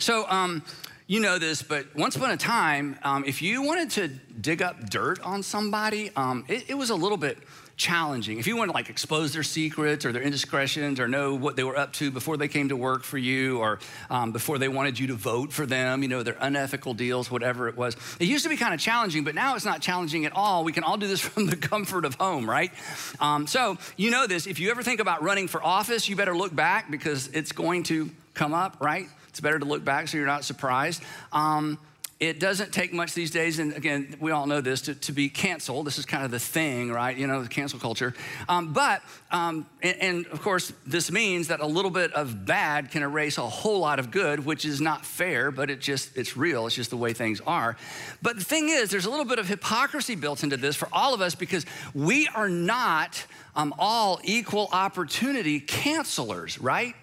So, um, you know this, but once upon a time, um, if you wanted to dig up dirt on somebody, um, it, it, was a little bit challenging. If you wanted to like expose their secrets or their indiscretions or know what they were up to before they came to work for you or um, before they wanted you to vote for them, you know, their unethical deals, whatever it was. It used to be kind of challenging, but now it's not challenging at all. We can all do this from the comfort of home, right? Um, so, you know this. If you ever think about running for office, you better look back because it's going to come up, right? It's better to look back so you're not surprised. Um, it doesn't take much these days, and again, we all know this, to, to, be canceled. This is kind of the thing, right? You know, the cancel culture. Um, but, um, and, and, of course, this means that a little bit of bad can erase a whole lot of good, which is not fair, but it just, it's real. It's just the way things are. But the thing is, there's a little bit of hypocrisy built into this for all of us because we are not um, all equal opportunity cancelers, right?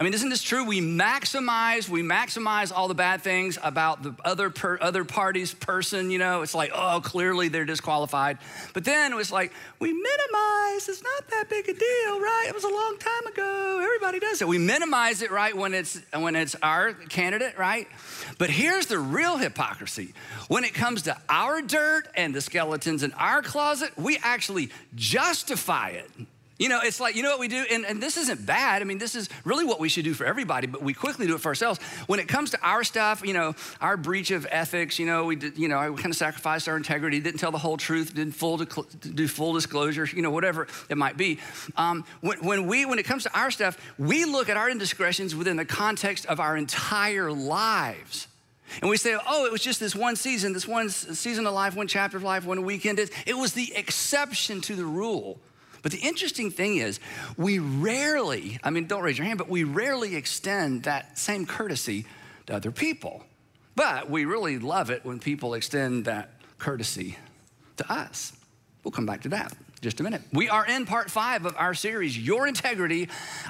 I mean, isn't this true? We maximize, we maximize all the bad things about the other per, other party's person. You know, it's like, oh, clearly they're disqualified. But then it was like, we minimize. It's not that big a deal, right? It was a long time ago. Everybody does it. We minimize it, right, when it's when it's our candidate, right? But here's the real hypocrisy: when it comes to our dirt and the skeletons in our closet, we actually justify it. You know, it's like, you know what we do? And, and this isn't bad. I mean, this is really what we should do for everybody, but we quickly do it for ourselves. When it comes to our stuff, you know, our breach of ethics, you know, we did, you know, we kind of sacrificed our integrity, didn't tell the whole truth, didn't full do full disclosure, you know, whatever it might be. Um, when, when we, when it comes to our stuff, we look at our indiscretions within the context of our entire lives. And we say, oh, it was just this one season, this one season of life, one chapter of life, one weekend. It was the exception to the rule. But the interesting thing is, we rarely, I mean, don't raise your hand, but we rarely extend that same courtesy to other people. But we really love it when people extend that courtesy to us. We'll come back to that just a minute. We are in part five of our series, Your Integrity,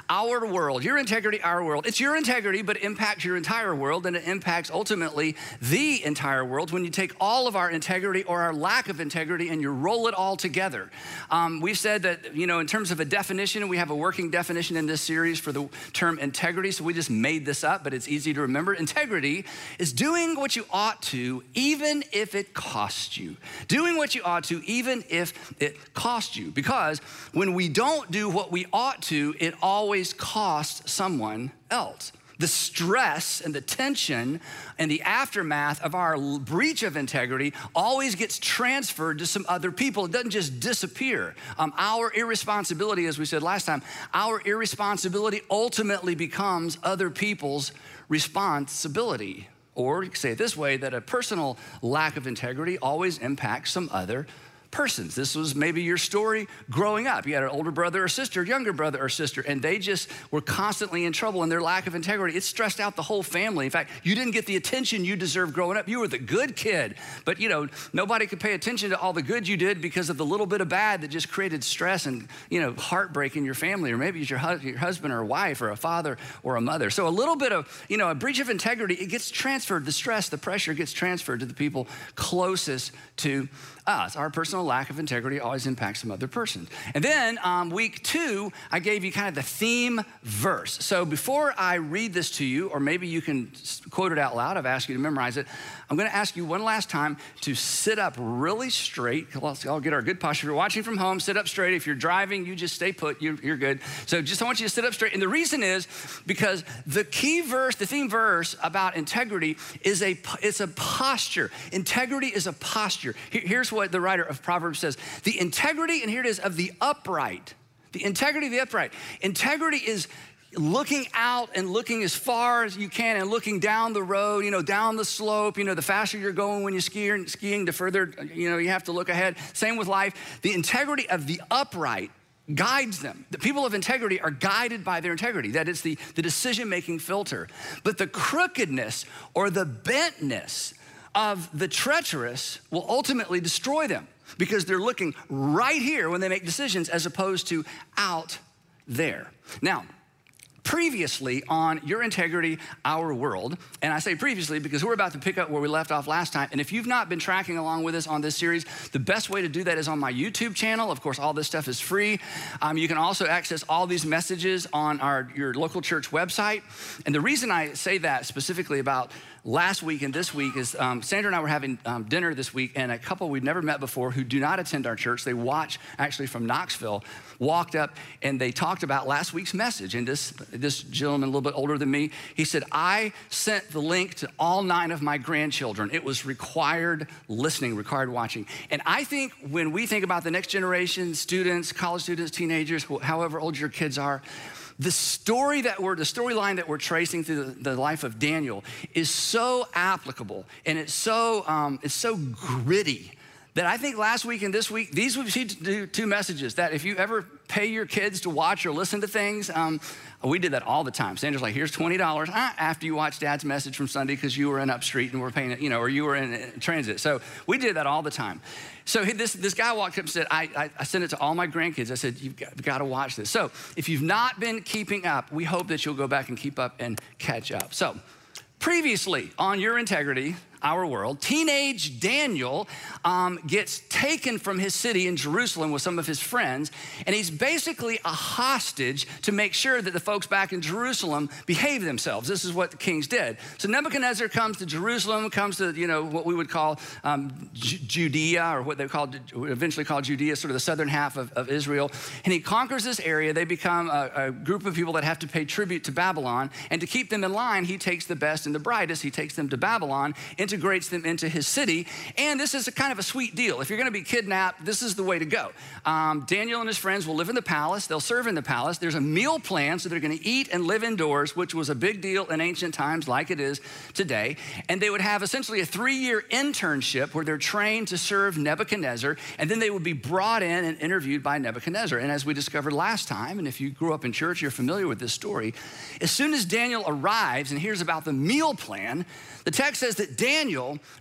Our World. Your Integrity, Our World. It's your integrity, but it impacts your entire world, and it impacts ultimately the entire world when you take all of our integrity or our lack of integrity and you roll it all together. Um, we've said that, you know, in terms of a definition, we have a working definition in this series for the term integrity, so we just made this up, but it's easy to remember. Integrity is doing what you ought to, even if it costs you. Doing what you ought to, even if it costs cost you because when we don't do what we ought to, it always costs someone else. The stress and the tension and the aftermath of our breach of integrity always gets transferred to some other people. It doesn't just disappear. Um, our irresponsibility, as we said last time, our irresponsibility ultimately becomes other people's responsibility. Or say it this way that a personal lack of integrity always impacts some other persons. This was maybe your story growing up. You had an older brother or sister, younger brother or sister, and they just were constantly in trouble and their lack of integrity. It stressed out the whole family. In fact, you didn't get the attention you deserved growing up. You were the good kid, but you know, nobody could pay attention to all the good you did because of the little bit of bad that just created stress and, you know, heartbreak in your family, or maybe it's your, hu- your husband or wife or a father or a mother. So a little bit of, you know, a breach of integrity, it gets transferred, the stress, the pressure gets transferred to the people closest to us. Our personal lack of integrity always impacts some other person. And then um, week two, I gave you kind of the theme verse. So before I read this to you, or maybe you can quote it out loud, I've asked you to memorize it. I'm going to ask you one last time to sit up really straight. Let's all get our good posture. If you're watching from home, sit up straight. If you're driving, you just stay put. You're, you're good. So just I want you to sit up straight. And the reason is because the key verse, the theme verse about integrity is a it's a posture. Integrity is a posture. Here's what the writer of Proverbs says: the integrity, and here it is, of the upright. The integrity of the upright. Integrity is looking out and looking as far as you can and looking down the road, you know, down the slope, you know, the faster you're going when you're skiing, skiing the further, you know, you have to look ahead. Same with life. The integrity of the upright guides them. The people of integrity are guided by their integrity. That is the, the decision making filter. But the crookedness or the bentness of the treacherous will ultimately destroy them because they're looking right here when they make decisions as opposed to out there. Now, previously on Your Integrity, Our World. And I say previously because we're about to pick up where we left off last time. And if you've not been tracking along with us on this series, the best way to do that is on my YouTube channel. Of course, all this stuff is free. Um, you can also access all these messages on our your local church website. And the reason I say that specifically about last week and this week is um, Sandra and I were having um, dinner this week, and a couple we'd never met before who do not attend our church, they watch actually from Knoxville, walked up and they talked about last week's message. And this, this gentleman, a little bit older than me, he said, I sent the link to all nine of my grandchildren. It was required listening, required watching. And I think when we think about the next generation, students, college students, teenagers, however old your kids are, the story that we're, the storyline that we're tracing through the, the, life of Daniel is so applicable and it's so, um, it's so gritty that I think last week and this week, these would be two messages that if you ever pay your kids to watch or listen to things, um, we did that all the time. Sandra's like, here's $20 ah, after you watch dad's message from Sunday because you were in Upstreet and we're paying it, you know, or you were in uh, transit. So we did that all the time. So this, this guy walked up and said, I, I, I sent it to all my grandkids. I said, you've got, you've got to watch this. So if you've not been keeping up, we hope that you'll go back and keep up and catch up. So previously on Your Integrity, our world, teenage Daniel um, gets taken from his city in Jerusalem with some of his friends, and he's basically a hostage to make sure that the folks back in Jerusalem behave themselves. This is what the kings did. So Nebuchadnezzar comes to Jerusalem, comes to you know what we would call um, Judea, or what they called eventually called Judea, sort of the southern half of, of Israel, and he conquers this area. They become a, a group of people that have to pay tribute to Babylon, and to keep them in line, he takes the best and the brightest. He takes them to Babylon integrates them into his city. And this is a kind of a sweet deal. If you're going to be kidnapped, this is the way to go. Um, Daniel and his friends will live in the palace, they'll serve in the palace. There's a meal plan, so they're going to eat and live indoors, which was a big deal in ancient times, like it is today. And they would have essentially a three year internship where they're trained to serve Nebuchadnezzar, and then they would be brought in and interviewed by Nebuchadnezzar. And as we discovered last time, and if you grew up in church, you're familiar with this story, as soon as Daniel arrives and hears about the meal plan, the text says that Daniel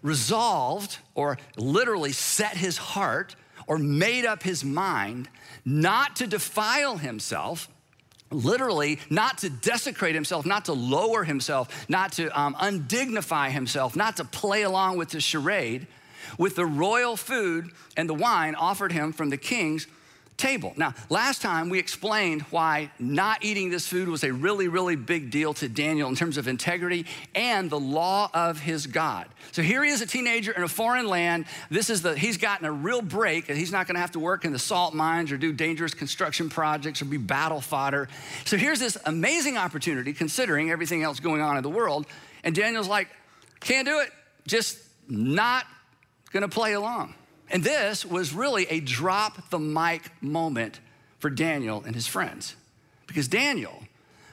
resolved, or literally set his heart, or made up his mind not to defile himself, literally, not to desecrate himself, not to lower himself, not to um, undignify himself, not to play along with the charade, with the royal food and the wine offered him from the king's table. Now, last time we explained why not eating this food was a really, really big deal to Daniel in terms of integrity and the law of his God. So here he is, a teenager in a foreign land. This is the, he's gotten a real break, and he's not gonna have to work in the salt mines or do dangerous construction projects or be battle fodder. So here's this amazing opportunity, considering everything else going on in the world. And Daniel's like, can't do it, just not gonna play along. And this was really a drop the mic moment for Daniel and his friends. Because Daniel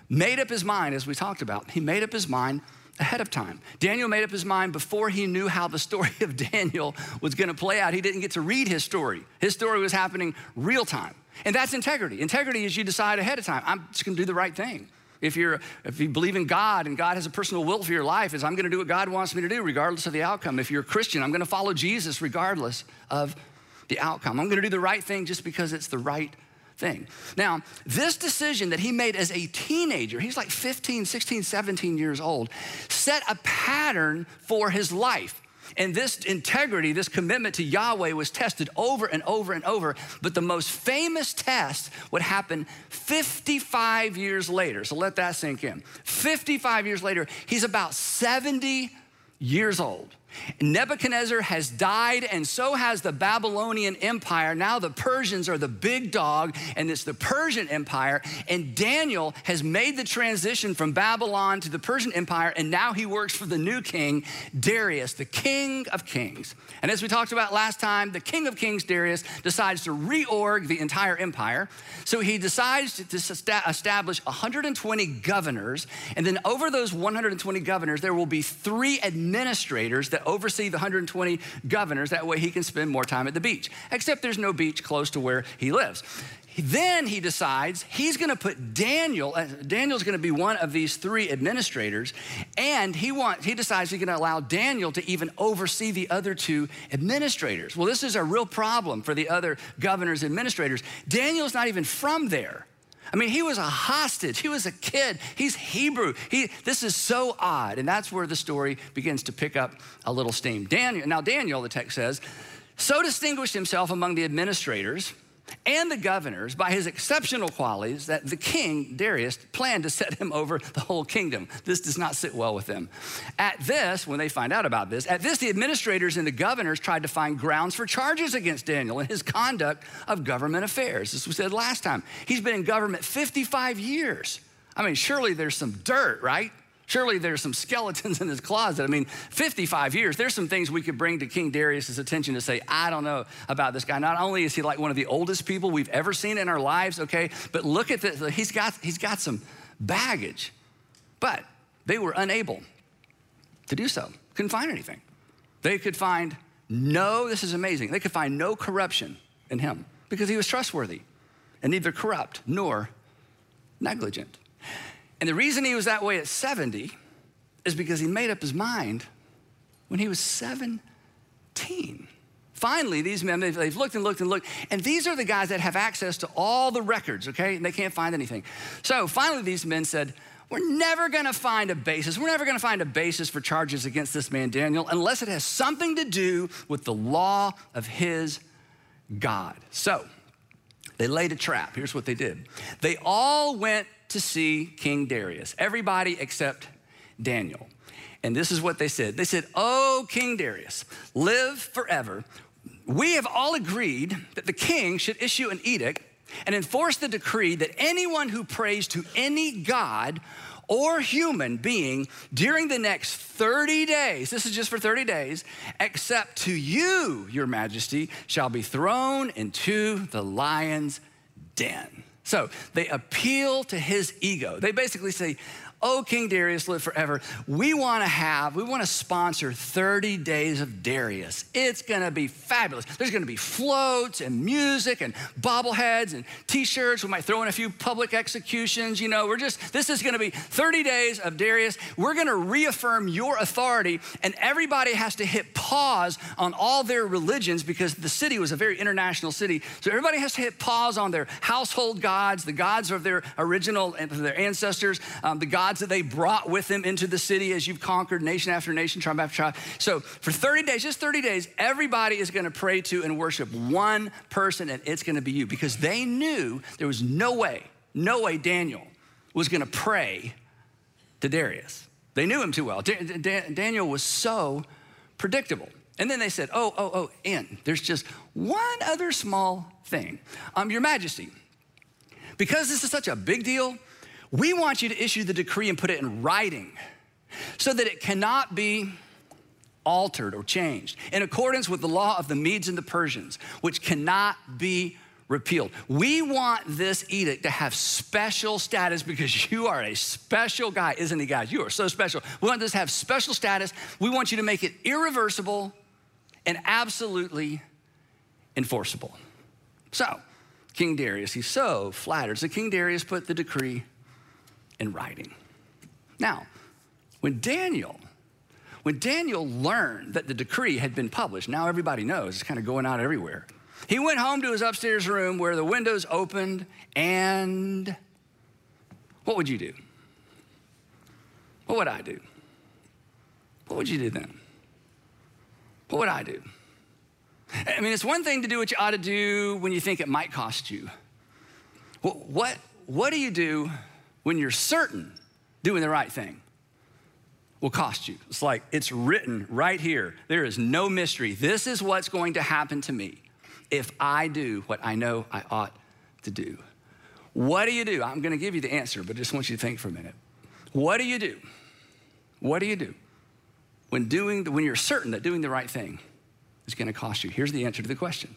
made up his mind, as we talked about, he made up his mind ahead of time. Daniel made up his mind before he knew how the story of Daniel was going to play out. He didn't get to read his story, his story was happening real time. And that's integrity. Integrity is you decide ahead of time, I'm just going to do the right thing. If, you're, if you believe in God and God has a personal will for your life, is I'm going to do what God wants me to do, regardless of the outcome. If you're a Christian, I'm going to follow Jesus regardless of the outcome. I'm going to do the right thing just because it's the right thing. Now, this decision that he made as a teenager, he's like 15, 16, 17 years old, set a pattern for his life. And this integrity, this commitment to Yahweh was tested over and over and over. But the most famous test would happen 55 years later. So let that sink in. 55 years later, he's about 70 years old. Nebuchadnezzar has died, and so has the Babylonian Empire. Now the Persians are the big dog, and it's the Persian Empire. And Daniel has made the transition from Babylon to the Persian Empire, and now he works for the new king, Darius, the king of kings. And as we talked about last time, the king of kings, Darius, decides to reorg the entire empire. So he decides to establish 120 governors, and then over those 120 governors, there will be three administrators that oversee the 120 governors. That way he can spend more time at the beach. Except there's no beach close to where he lives. Then he decides he's going to put Daniel, uh, Daniel's going to be one of these three administrators, and he wants. he decides he's going to allow Daniel to even oversee the other two administrators. Well, this is a real problem for the other governors, administrators. Daniel's not even from there. I mean, he was a hostage. He was a kid. He's Hebrew. He, this is so odd. And that's where the story begins to pick up a little steam. Daniel, now, Daniel, the text says, so distinguished himself among the administrators and the governors by his exceptional qualities that the king, Darius, planned to set him over the whole kingdom. This does not sit well with them. At this, when they find out about this, at this, the administrators and the governors tried to find grounds for charges against Daniel and his conduct of government affairs. This was said last time. He's been in government 55 years. I mean, surely there's some dirt, right? Surely there's some skeletons in his closet. I mean, 55 years, there's some things we could bring to King Darius's attention to say, I don't know about this guy. Not only is he like one of the oldest people we've ever seen in our lives, okay, but look at this. He's got, he's got some baggage. But they were unable to do so, couldn't find anything. They could find no, this is amazing, they could find no corruption in him because he was trustworthy and neither corrupt nor negligent. And the reason he was that way at 70 is because he made up his mind when he was 17. Finally, these men, they've, they've, looked and looked and looked, and these are the guys that have access to all the records, okay? And they can't find anything. So finally, these men said, We're never gonna find a basis. We're never gonna find a basis for charges against this man, Daniel, unless it has something to do with the law of his God. So they laid a trap. Here's what they did they all went to see King Darius, everybody except Daniel. And this is what they said They said, Oh, King Darius, live forever. We have all agreed that the king should issue an edict and enforce the decree that anyone who prays to any god or human being during the next 30 days, this is just for 30 days, except to you, your majesty, shall be thrown into the lion's den. So they appeal to his ego. They basically say, Oh, King Darius, live forever. We want to have, we want to sponsor 30 days of Darius. It's going to be fabulous. There's going to be floats and music and bobbleheads and t shirts. We might throw in a few public executions. You know, we're just, this is going to be 30 days of Darius. We're going to reaffirm your authority, and everybody has to hit pause on all their religions because the city was a very international city. So everybody has to hit pause on their household gods, the gods of their original, their ancestors, um, the gods gods that they brought with them into the city as you've conquered nation after nation, tribe after tribe. So for 30 days, just 30 days, everybody is to pray to and worship one person, and it's to be you because they knew there was no way, no way Daniel was to pray to Darius. They knew him too well. Daniel was so predictable. And then they said, Oh, oh, oh, and there's just one other small thing. Um, Your Majesty, because this is such a big deal, we want you to issue the decree and put it in writing so that it cannot be altered or changed in accordance with the law of the Medes and the Persians, which cannot be repealed. We want this edict to have special status because you are a special guy, isn't he, guys? You are so special. We want this to have special status. We want you to make it irreversible and absolutely enforceable. So, King Darius, he's so flattered. So, King Darius put the decree in writing. Now, when Daniel, when Daniel learned that the decree had been published, now everybody knows it's kind of going out everywhere. He went home to his upstairs room where the windows opened, and what would you do? What would I do? What would you do then? What would I do? I mean, it's one thing to do what you ought to do when you think it might cost you. What, what, what do you do when you're certain doing the right thing will cost you. It's like it's written right here. There is no mystery. This is what's going to happen to me if I do what I know I ought to do. What do you do? I'm going to give you the answer, but I just want you to think for a minute. What do you do? What do you do when doing when you're certain that doing the right thing is going to cost you? Here's the answer to the question.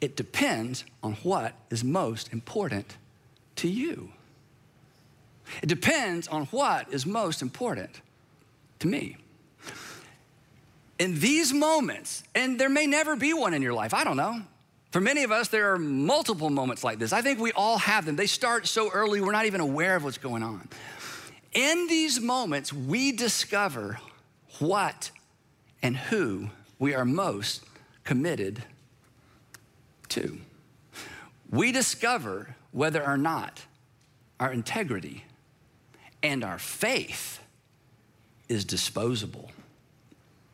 It depends on what is most important to you. It depends on what is most important to me. in these moments, and there may never be one in your life, I don't know. For many of us, there are multiple moments like this. I think we all have them. They start so early, we're not even aware of what's going on. In these moments, we discover what and who we are most committed to. We discover whether or not our integrity and our faith is disposable.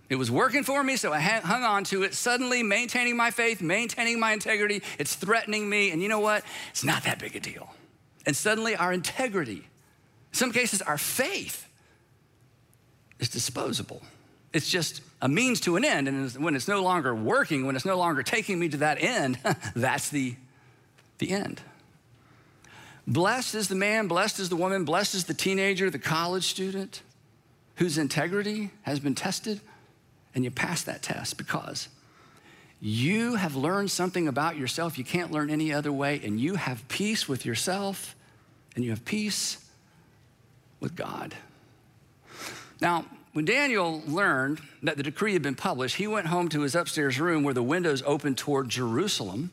It was working for me, so I hung on to it. Suddenly, maintaining my faith, maintaining my integrity, it's threatening me. And you know what? It's not that big a deal. And suddenly, our integrity, in some cases, our faith, is disposable. It's just a means to an end. And when it's no longer working, when it's no longer taking me to that end, that's the, the end. Blessed is the man, blessed is the woman, blessed is the teenager, the college student whose integrity has been tested and you pass that test because you have learned something about yourself you can't learn any other way, and you have peace with yourself and you have peace with God. Now, when Daniel learned that the decree had been published, he went home to his upstairs room where the windows opened toward Jerusalem.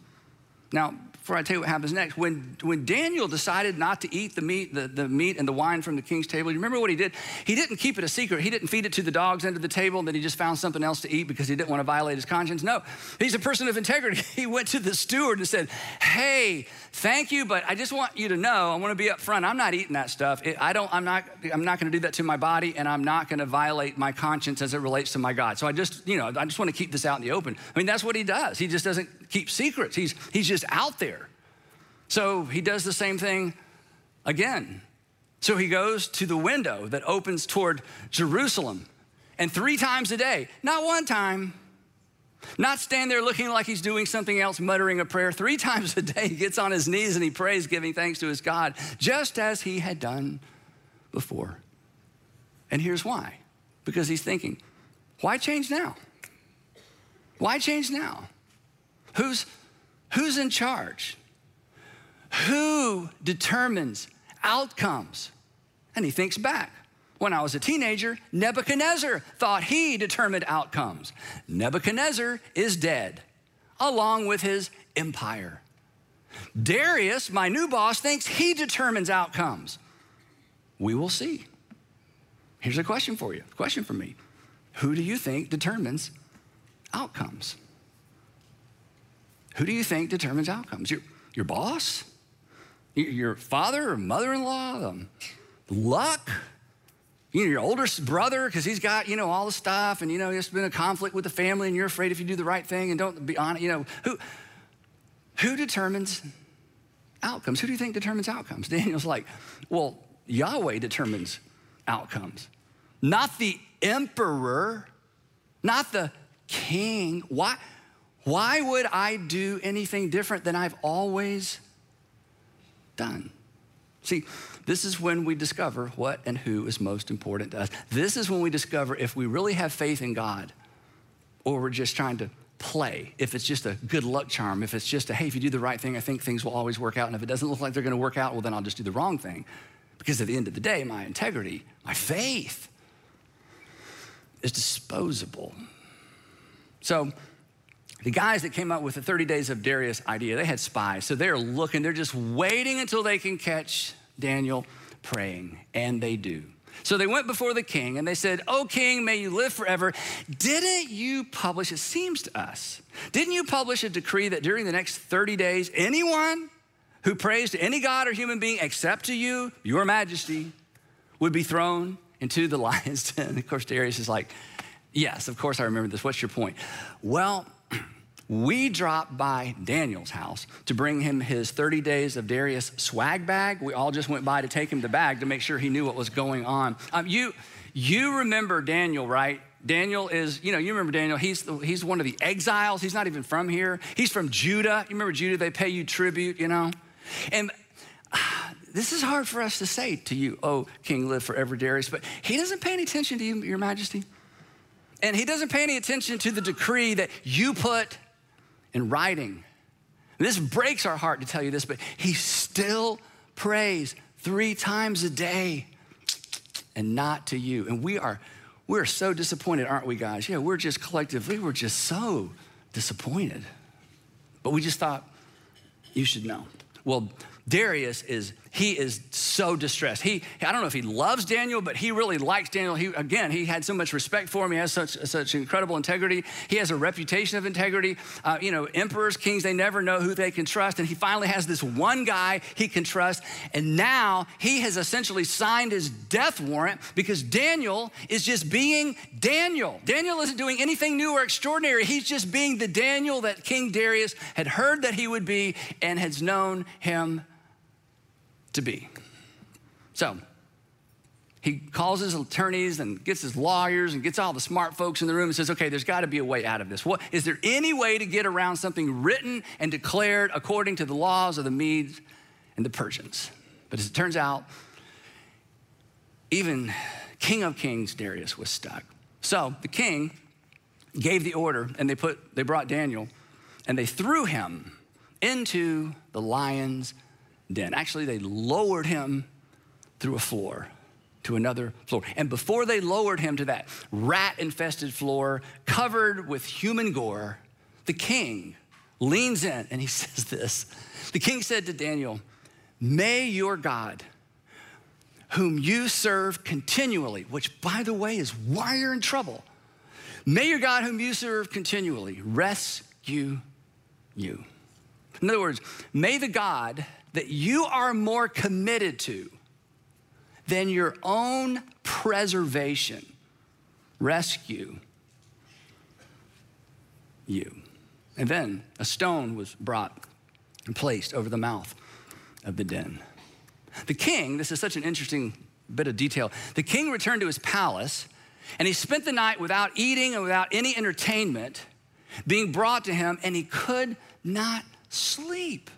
Now, before I tell you what happens next, when, when Daniel decided not to eat the meat, the, the meat and the wine from the king's table, you remember what he did? He didn't keep it a secret. He didn't feed it to the dogs under the table and then he just found something else to eat because he didn't want to violate his conscience. No, he's a person of integrity. He went to the steward and said, Hey, thank you, but I just want you to know, I want to be up front. I'm not eating that stuff. I don't, I'm not, I'm not going to do that to my body and I'm not going to violate my conscience as it relates to my God. So I just, you know, I just want to keep this out in the open. I mean, that's what he does. He just doesn't keep secrets. He's, he's just out there. So he does the same thing again. So he goes to the window that opens toward Jerusalem. And three times a day, not one time, not stand there looking like he's doing something else, muttering a prayer. Three times a day, he gets on his knees and he prays, giving thanks to his God, just as he had done before. And here's why because he's thinking, why change now? Why change now? Who's, who's in charge? Who determines outcomes? And he thinks back. When I was a teenager, Nebuchadnezzar thought he determined outcomes. Nebuchadnezzar is dead, along with his empire. Darius, my new boss, thinks he determines outcomes. We will see. Here's a question for you, a question for me. Who do you think determines outcomes? Who do you think determines outcomes? Your, your boss? your father or mother-in-law, um, luck, you know, your older brother, because he's got, you know, all the stuff, and, you know, there's been a conflict with the family, and you're afraid if you do the right thing and don't be honest, you know, who, who determines outcomes? Who do you think determines outcomes? Daniel's like, well, Yahweh determines outcomes, not the emperor, not the king. Why, why would I do anything different than I've always done. See, this is when we discover what and who is most important to us. This is when we discover if we really have faith in God or we're just trying to play, if it's just a good luck charm, if it's just a, hey, if you do the right thing, I think things will always work out. And if it doesn't look like they're going to work out, well, then I'll just do the wrong thing. Because at the end of the day, my integrity, my faith is disposable. So, the guys that came up with the 30 days of Darius idea, they had spies. So they're looking, they're just waiting until they can catch Daniel praying. And they do. So they went before the king and they said, Oh, king, may you live forever. Didn't you publish, it seems to us, didn't you publish a decree that during the next 30 days, anyone who prays to any God or human being except to you, your majesty, would be thrown into the lion's den? Of course, Darius is like, Yes, of course I remember this. What's your point? Well, we dropped by Daniel's house to bring him his 30 days of Darius swag bag. We all just went by to take him the bag to make sure he knew what was going on. Um, you, you remember Daniel, right? Daniel is, you know, you remember Daniel, he's, he's one of the exiles. He's not even from here. He's from Judah. You remember Judah? They pay you tribute, you know? And uh, this is hard for us to say to you, oh, King, live forever, Darius, but he doesn't pay any attention to you, your majesty. And he doesn't pay any attention to the decree that you put in writing. This breaks our heart to tell you this, but he still prays three times a day and not to you. And we are, we're so disappointed, aren't we, guys? Yeah, we're just collectively, we're just so disappointed. But we just thought, you should know. Well, Darius is he is so distressed. He, I don't know if he loves Daniel, but he really likes Daniel. He, again, he had so much respect for him. He has such, such incredible integrity. He has a reputation of integrity. Uh, you know, emperors, kings, they never know who they can trust. And he finally has this one guy he can trust. And now he has essentially signed his death warrant because Daniel is just being Daniel. Daniel isn't doing anything new or extraordinary. He's just being the Daniel that King Darius had heard that he would be and has known him to be. So, he calls his attorneys and gets his lawyers and gets all the smart folks in the room and says, okay, there's got to be a way out of this. What, is there any way to get around something written and declared according to the laws of the Medes and the Persians? But as it turns out, even King of Kings Darius was stuck. So the king gave the order and they put they brought Daniel and they threw him into the lions den. Actually, they lowered him through a floor to another floor. And before they lowered him to that rat infested floor covered with human gore, the king leans in and he says this. The king said to Daniel, May your God, whom you serve continually, which by the way is why you're in trouble, may your God, whom you serve continually, rescue you. In other words, may the God that you are more committed to than your own preservation, rescue you. And then a stone was brought and placed over the mouth of the den. The king, this is such an interesting bit of detail, the king returned to his palace and he spent the night without eating and without any entertainment being brought to him, and he could not sleep.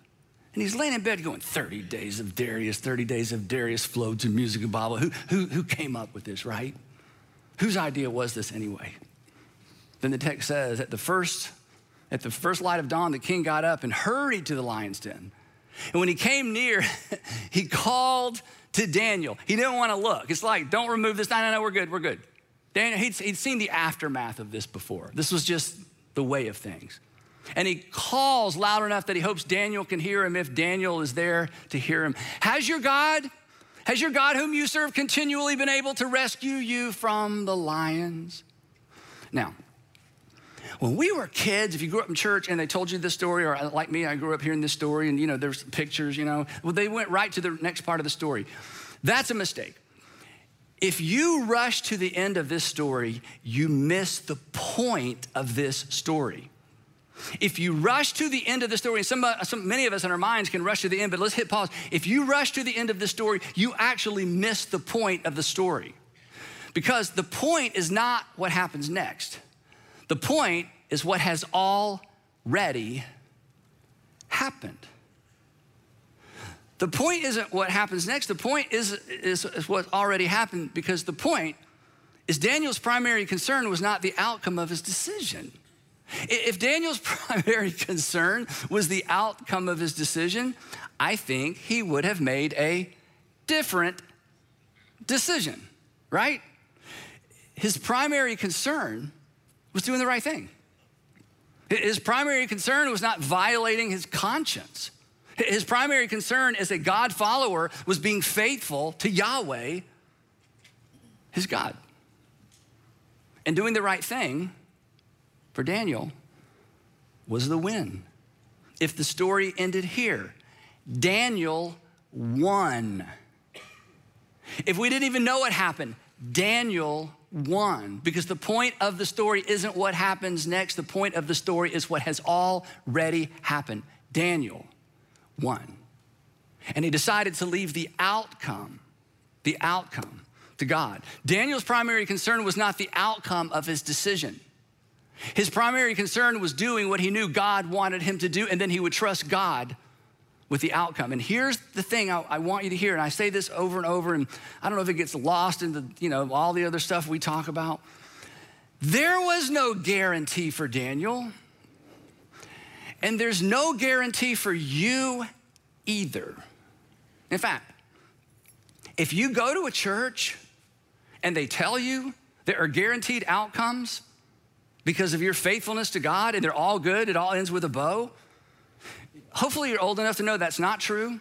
And he's laying in bed going, 30 days of Darius, 30 days of Darius flowed to music of Bible. Who, who, who came up with this, right? Whose idea was this anyway? Then the text says, at the first, at the first light of dawn, the king got up and hurried to the lion's den. And when he came near, he called to Daniel. He didn't want to look. It's like, don't remove this. No, no, no, we're good, we're good. Daniel, he'd, he'd seen the aftermath of this before. This was just the way of things. And he calls loud enough that he hopes Daniel can hear him if Daniel is there to hear him. Has your God, has your God whom you serve continually been able to rescue you from the lions? Now, when we were kids, if you grew up in church and they told you this story, or like me, I grew up hearing this story and you know, there's pictures, you know, well, they went right to the next part of the story. That's a mistake. If you rush to the end of this story, you miss the point of this story. If you rush to the end of the story, and some, uh, some, many of us in our minds can rush to the end, but let's hit pause. If you rush to the end of the story, you actually miss the point of the story. Because the point is not what happens next. The point is what has already happened. The point isn't what happens next. The point is, is, is what already happened because the point is Daniel's primary concern was not the outcome of his decision. If Daniel's primary concern was the outcome of his decision, I think he would have made a different decision, right? His primary concern was doing the right thing. His primary concern was not violating his conscience. His primary concern as a God follower was being faithful to Yahweh, his God. And doing the right thing for Daniel was the win. If the story ended here, Daniel won. If we didn't even know what happened, Daniel won. Because the point of the story isn't what happens next, the point of the story is what has already happened. Daniel won. And he decided to leave the outcome, the outcome to God. Daniel's primary concern was not the outcome of his decision. His primary concern was doing what he knew God wanted him to do, and then he would trust God with the outcome. And here's the thing I, I, want you to hear, and I say this over and over, and I don't know if it gets lost in the, you know, all the other stuff we talk about. There was no guarantee for Daniel, and there's no guarantee for you either. In fact, if you go to a church and they tell you there are guaranteed outcomes because of your faithfulness to God and they're all good, it all ends with a bow. Hopefully, you're old enough to know that's not true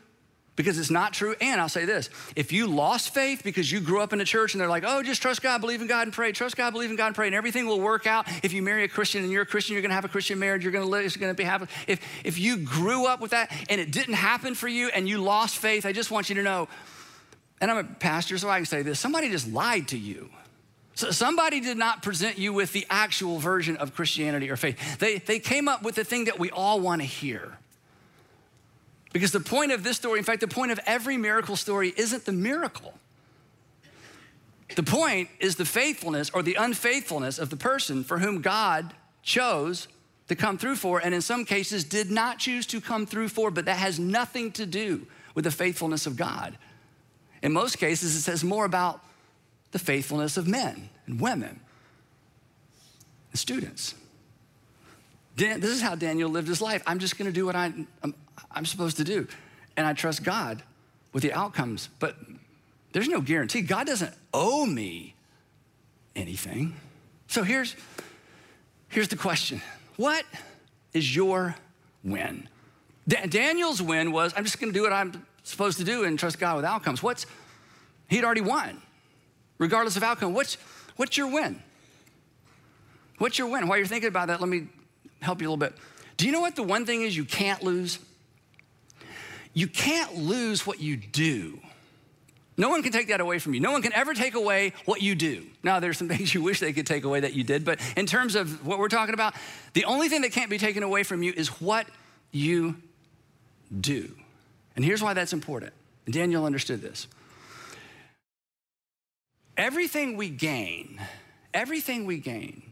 because it's not true. And I'll say this if you lost faith because you grew up in a church and they're like, oh, just trust God, believe in God, and pray, trust God, believe in God, and pray, and everything will work out. If you marry a Christian and you're a Christian, you're gonna have a Christian marriage, you're gonna live, it's gonna be happy. If, if you grew up with that and it didn't happen for you and you lost faith, I just want you to know, and I'm a pastor, so I can say this somebody just lied to you. So somebody did not present you with the actual version of Christianity or faith. They, they came up with the thing that we all want to hear. Because the point of this story, in fact, the point of every miracle story isn't the miracle. The point is the faithfulness or the unfaithfulness of the person for whom God chose to come through for, and in some cases did not choose to come through for, but that has nothing to do with the faithfulness of God. In most cases, it says more about the faithfulness of men and women and students. Dan, this is how Daniel lived his life. I'm just going to do what I, I'm, I'm supposed to do. And I trust God with the outcomes. But there's no guarantee. God doesn't owe me anything. So here's, here's the question What is your win? Da- Daniel's win was I'm just going to do what I'm supposed to do and trust God with outcomes. What's, he'd already won regardless of outcome. What's, what's your win? What's your win? While you're thinking about that, let me help you a little bit. Do you know what the one thing is you can't lose? You can't lose what you do. No one can take that away from you. No one can ever take away what you do. Now, there's some things you wish they could take away that you did, but in terms of what we're talking about, the only thing that can't be taken away from you is what you do. And here's why that's important. Daniel understood this. Everything we gain, everything we gain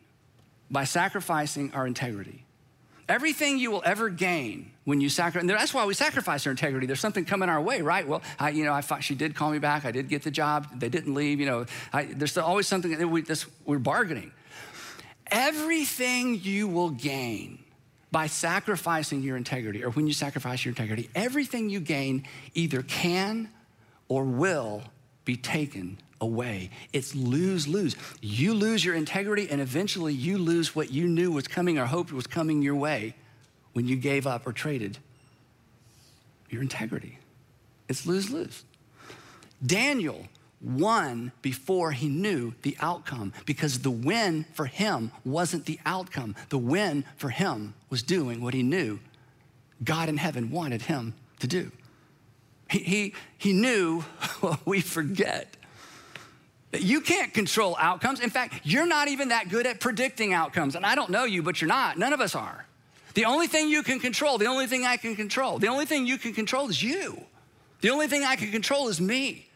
by sacrificing our integrity, everything you will ever gain when you sacrifice, that's why we sacrifice our integrity. There's something coming our way, right? Well, I, you know, I thought she did call me back. I did get the job. They didn't leave. You know, I, there's always something that we, this, we're bargaining. Everything you will gain by sacrificing your integrity, or when you sacrifice your integrity, everything you gain either can or will be taken away. It's lose lose. You lose your integrity, and eventually you lose what you knew was coming or hoped was coming your way when you gave up or traded your integrity. It's lose lose. Daniel won before he knew the outcome because the win for him wasn't the outcome. The win for him was doing what he knew God in heaven wanted him to do. He, he, he knew what we forget you can't control outcomes. In fact, you're not even that good at predicting outcomes. And I don't know you, but you're not. None of us are. The only thing you can control, the only thing I can control, the only thing you can control is you. The only thing I can control is me.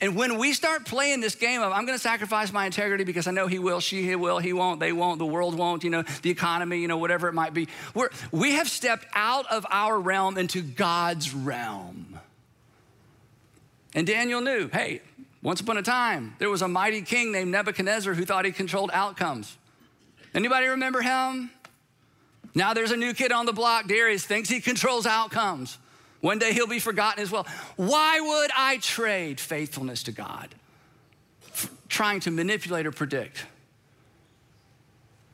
And when we start playing this game of I'm going to sacrifice my integrity because I know he will, she will, he won't, they won't, the world won't, you know, the economy, you know, whatever it might be, we're, we have stepped out of our realm into God's realm. And Daniel knew, hey, once upon a time, there was a mighty king named Nebuchadnezzar who thought he controlled outcomes. Anybody remember him? Now there's a new kid on the block, Darius, thinks he controls outcomes. One day he'll be forgotten as well. Why would I trade faithfulness to God? Trying to manipulate or predict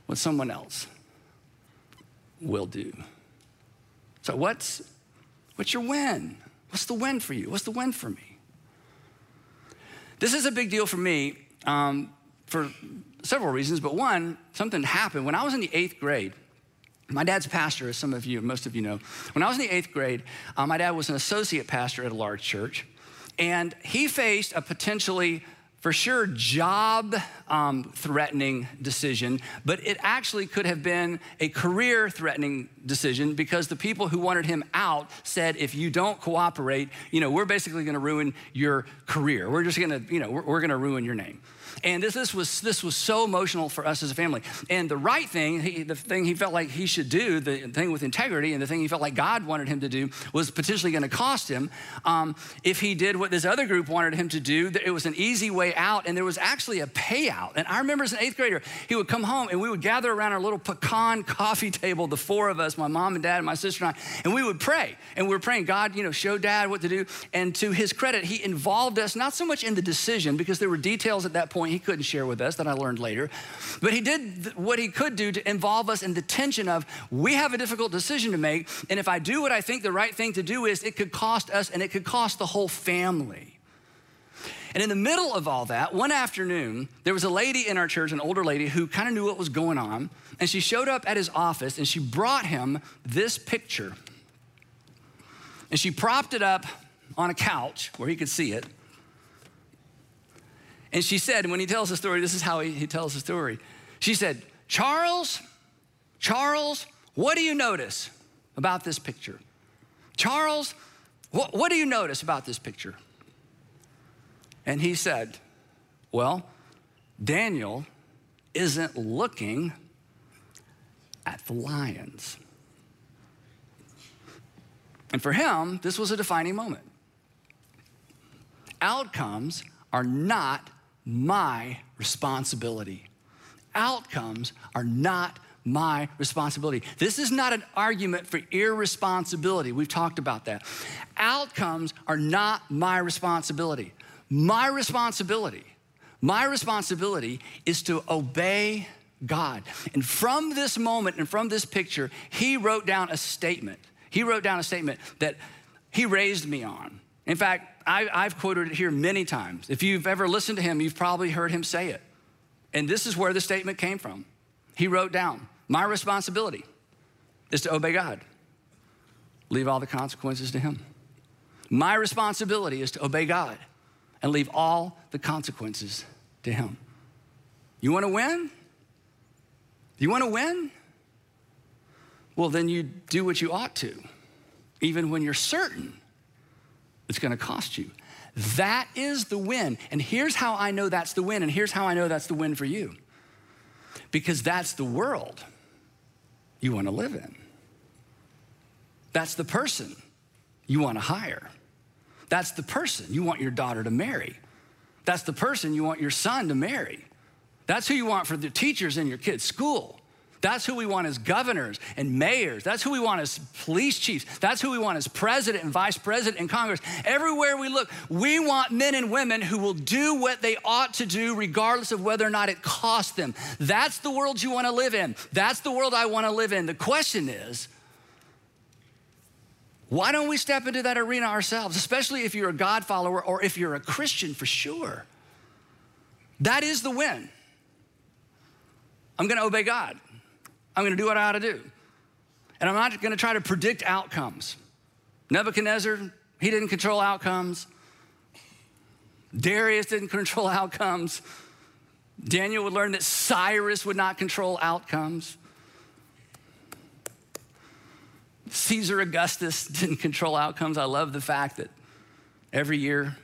what someone else will do. So, what's, what's your win? What's the win for you? What's the win for me? This is a big deal for me um, for several reasons, but one, something happened when I was in the eighth grade. My dad's pastor, as some of you, most of you know. When I was in the eighth grade, uh, my dad was an associate pastor at a large church, and he faced a potentially for sure job um, threatening decision, but it actually could have been a career threatening decision because the people who wanted him out said, if you don't cooperate, you know, we're basically gonna ruin your career. We're just gonna, you know, we're, we're gonna ruin your name. And this, this, was, this was so emotional for us as a family. And the right thing, he, the thing he felt like he should do, the thing with integrity, and the thing he felt like God wanted him to do was potentially going to cost him. Um, if he did what this other group wanted him to do, it was an easy way out, and there was actually a payout. And I remember as an eighth grader, he would come home and we would gather around our little pecan coffee table, the four of us, my mom and dad, and my sister and I, and we would pray. And we were praying, God, you know, show dad what to do. And to his credit, he involved us not so much in the decision, because there were details at that point he couldn't share with us that I learned later, but he did what he could do to involve us in the tension of we have a difficult decision to make. And if I do what I think the right thing to do is, it could cost us and it could cost the whole family. And in the middle of all that, one afternoon, there was a lady in our church, an older lady, who kind of knew what was going on. And she showed up at his office and she brought him this picture. And she propped it up on a couch where he could see it. And she said, and when he tells the story, this is how he, he tells the story. She said, Charles, Charles, what do you notice about this picture? Charles, what, what do you notice about this picture? And he said, Well, Daniel isn't looking at the lions. And for him, this was a defining moment. Outcomes are not my responsibility. Outcomes are not my responsibility. This is not an argument for irresponsibility. We've talked about that. Outcomes are not my responsibility. My responsibility, my responsibility is to obey God. And from this moment and from this picture, he wrote down a statement. He wrote down a statement that he raised me on. In fact, I, have quoted it here many times. If you've ever listened to him, you've probably heard him say it. And this is where the statement came from. He wrote down, My responsibility is to obey God, leave all the consequences to him. My responsibility is to obey God and leave all the consequences to Him. You want to win? You want to win? Well, then you do what you ought to, even when you're certain it's going to cost you. That is the win. And here's how I know that's the win, and here's how I know that's the win for you. Because that's the world you want to live in. That's the person you want to hire. That's the person you want your daughter to marry. That's the person you want your son to marry. That's who you want for the teachers in your kids' school. That's who we want as governors and mayors. That's who we want as police chiefs. That's who we want as president and vice president in Congress. Everywhere we look, we want men and women who will do what they ought to do, regardless of whether or not it costs them. That's the world you want to live in. That's the world I want to live in. The question is, why don't we step into that arena ourselves, especially if you're a God follower or if you're a Christian for sure? That is the win. I'm gonna obey God. I'm gonna do what I ought to do. And I'm not gonna try to predict outcomes. Nebuchadnezzar, he didn't control outcomes. Darius didn't control outcomes. Daniel would learn that Cyrus would not control outcomes. Caesar Augustus didn't control outcomes. I love the fact that every year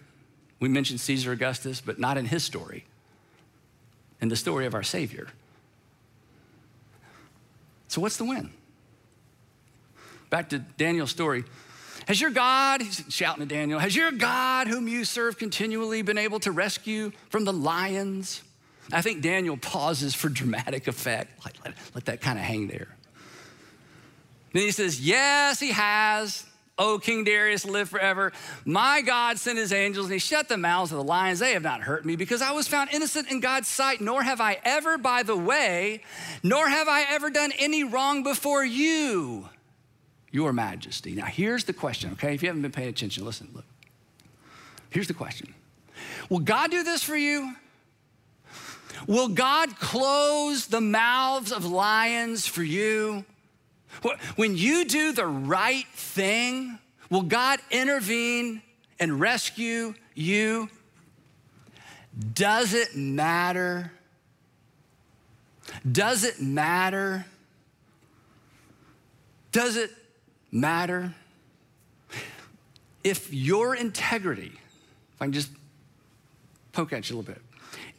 we mention Caesar Augustus, but not in his story, in the story of our Savior. So, what's the win? Back to Daniel's story. Has your God, he's shouting to Daniel, has your God, whom you serve continually, been able to rescue from the lions? I think Daniel pauses for dramatic effect. Let, let, let that kind of hang there. Then he says, Yes, he has. Oh, King Darius, live forever. My God sent his angels and he shut the mouths of the lions. They have not hurt me because I was found innocent in God's sight, nor have I ever, by the way, nor have I ever done any wrong before you, your majesty. Now, here's the question, okay? If you haven't been paying attention, listen, look. Here's the question Will God do this for you? Will God close the mouths of lions for you? When you do the right thing, will God intervene and rescue you? Does it matter? Does it matter? Does it matter? If your integrity, if I can just poke at you a little bit,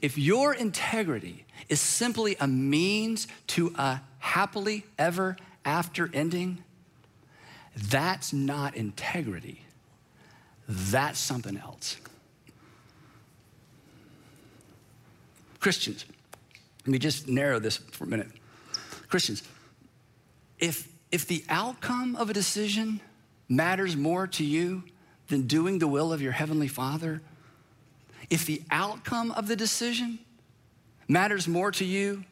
if your integrity is simply a means to a happily ever after ending, that's not integrity. That's something else. Christians, let me just narrow this for a minute. Christians, if, if the outcome of a decision matters more to you than doing the will of your Heavenly Father, if the outcome of the decision matters more to you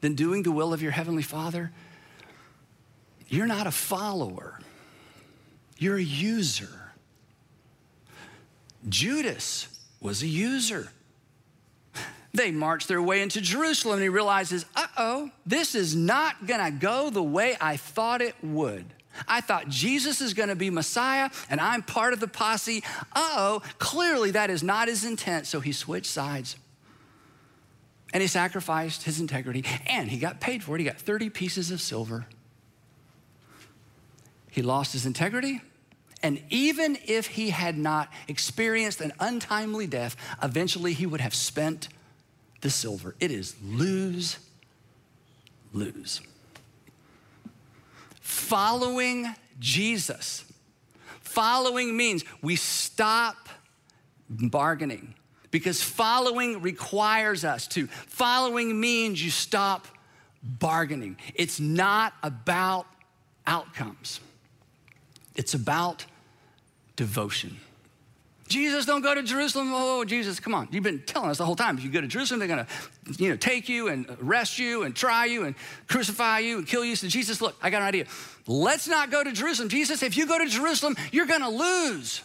than doing the will of your Heavenly Father, you're not a follower, you're a user. Judas was a user. They march their way into Jerusalem and he realizes, uh oh, this is not gonna go the way I thought it would. I thought Jesus is gonna be Messiah and I'm part of the posse. Uh oh, clearly that is not his intent. So he switched sides and he sacrificed his integrity and he got paid for it. He got 30 pieces of silver. He lost his integrity. And even if he had not experienced an untimely death, eventually he would have spent the silver. It is lose, lose. Following Jesus. Following means we stop bargaining because following requires us to. Following means you stop bargaining. It's not about outcomes, it's about devotion. Jesus, don't go to Jerusalem. Oh, oh, Jesus, come on. You've been telling us the whole time. If you go to Jerusalem, they're going to, you know, take you and arrest you and try you and crucify you and kill you. So Jesus, look, I got an idea. Let's not go to Jerusalem. Jesus, if you go to Jerusalem, you're going to lose.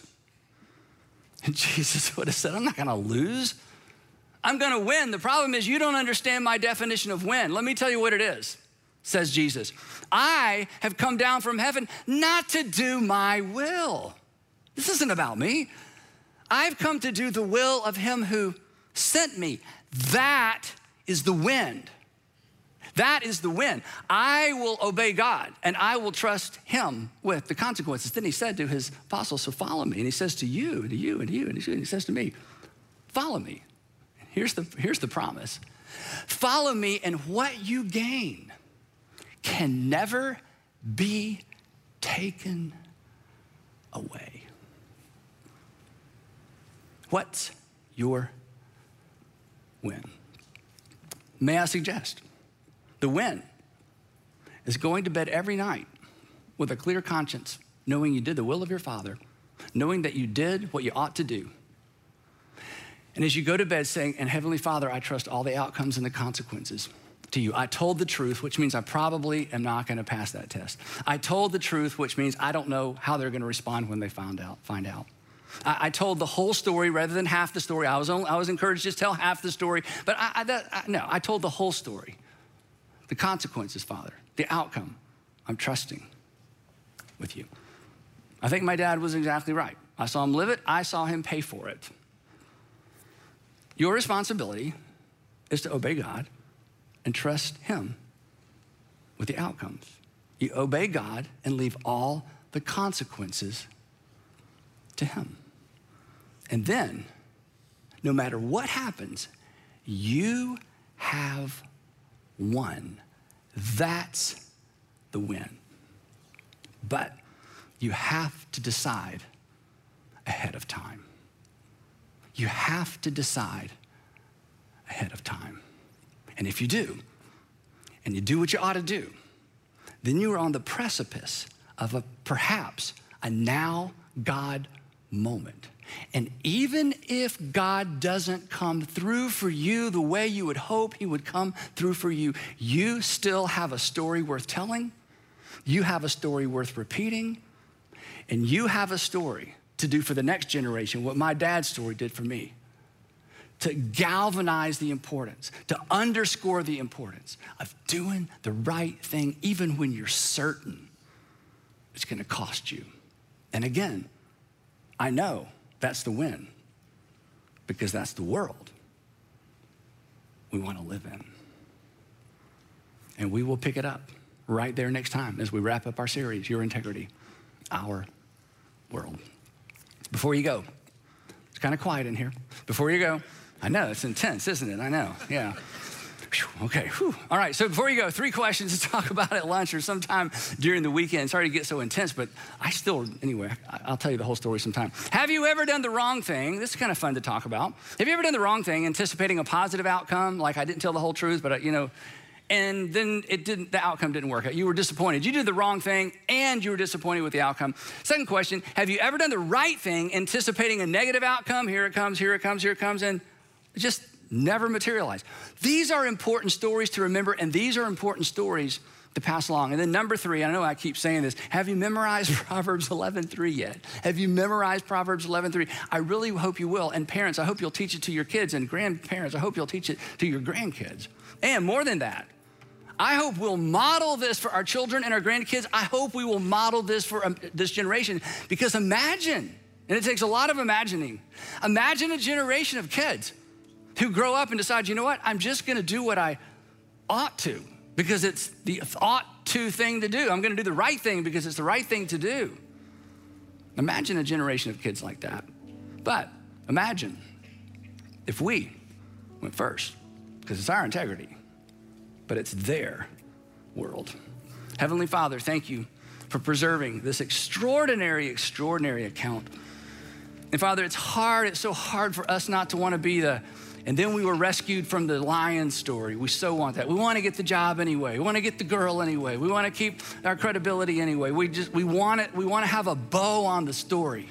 And Jesus would have said, I'm not going to lose. I'm going to win. The problem is you don't understand my definition of win. Let me tell you what it is, says Jesus. I have come down from heaven not to do my will. This isn't about me. I've come to do the will of him who sent me. That is the wind. That is the win. I will obey God and I will trust him with the consequences. Then he said to his apostles, So follow me. And he says to you, and to you, and to you, and he says to me, Follow me. Here's the, here's the promise follow me, and what you gain can never be taken away. What's your win? May I suggest the win is going to bed every night with a clear conscience, knowing you did the will of your Father, knowing that you did what you ought to do. And as you go to bed saying, and Heavenly Father, I trust all the outcomes and the consequences to you. I told the truth, which means I probably am not going to pass that test. I told the truth, which means I don't know how they're going to respond when they find out. Find out. I, I, told the whole story rather than half the story. I was, only, I was encouraged to just tell half the story, but I, I, that, no, I told the whole story. The consequences, Father, the outcome. I'm trusting with you. I think my dad was exactly right. I saw him live it, I saw him pay for it. Your responsibility is to obey God and trust Him with the outcomes. You obey God and leave all the consequences to Him. And then, no matter what happens, you have won. That's the win. But you have to decide ahead of time. You have to decide ahead of time. And if you do, and you do what you ought to do, then you are on the precipice of a perhaps a now God moment. And even if God doesn't come through for you the way you would hope He would come through for you, you still have a story worth telling. You have a story worth repeating. And you have a story to do for the next generation what my dad's story did for me to galvanize the importance, to underscore the importance of doing the right thing, even when you're certain it's gonna cost you. And again, I know that's the win because that's the world we want to live in. And we will pick it up right there next time as we wrap up our series, Your Integrity, Our World. Before you go, it's kind of quiet in here. Before you go, I know it's intense, isn't it? I know, yeah. Okay, whew. all right. So before you go, three questions to talk about at lunch or sometime during the weekend. Sorry to get so intense, but I still, anyway, I'll tell you the whole story sometime. Have you ever done the wrong thing? This is kind of fun to talk about. Have you ever done the wrong thing, anticipating a positive outcome? Like I didn't tell the whole truth, but I, you know, and then it didn't, the outcome didn't work out. You were disappointed. You did the wrong thing and you were disappointed with the outcome. Second question Have you ever done the right thing, anticipating a negative outcome? Here it comes, here it comes, here it comes, and just never materialized. These are important stories to remember, and these are important stories to pass along. And then number three, I know I keep saying this, have you memorized Proverbs 11.3 yet? Have you memorized Proverbs 11.3? I really hope you will. And parents, I hope you'll teach it to your kids, and grandparents, I hope you'll teach it to your grandkids. And more than that, I hope we'll model this for our children and our grandkids. I hope we will model this for um, this generation because imagine, and it takes a lot of imagining, imagine a generation of kids who grow up and decide, you know what, I'm just gonna do what I ought to because it's the ought to thing to do. I'm gonna do the right thing because it's the right thing to do. Imagine a generation of kids like that. But imagine if we went first because it's our integrity, but it's their world. Heavenly Father, thank you for preserving this extraordinary, extraordinary account. And Father, it's hard, it's so hard for us not to want to be the and then we were rescued from the lion story. We so want that. We want to get the job anyway. We want to get the girl anyway. We want to keep our credibility anyway. We just we want it. We want to have a bow on the story.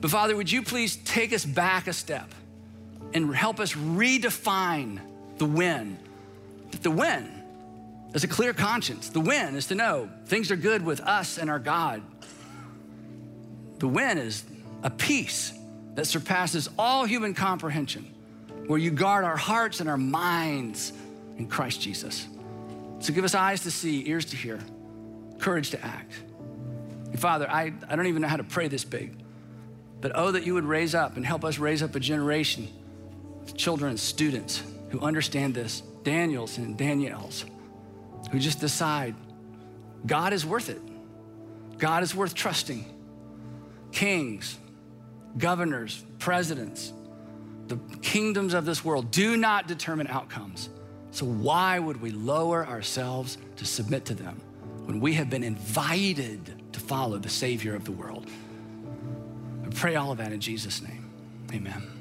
But Father, would you please take us back a step and help us redefine the win? That The win is a clear conscience. The win is to know things are good with us and our God. The win is a peace that surpasses all human comprehension where you guard our hearts and our minds in Christ Jesus. So give us eyes to see, ears to hear, courage to act. And Father, I, I don't even know how to pray this big, but oh, that you would raise up and help us raise up a generation of children and students who understand this, Daniels and Danielles, who just decide God is worth it. God is worth trusting. Kings, governors, presidents, the kingdoms of this world do not determine outcomes. So, why would we lower ourselves to submit to them when we have been invited to follow the Savior of the world? I pray all of that in Jesus' name. Amen.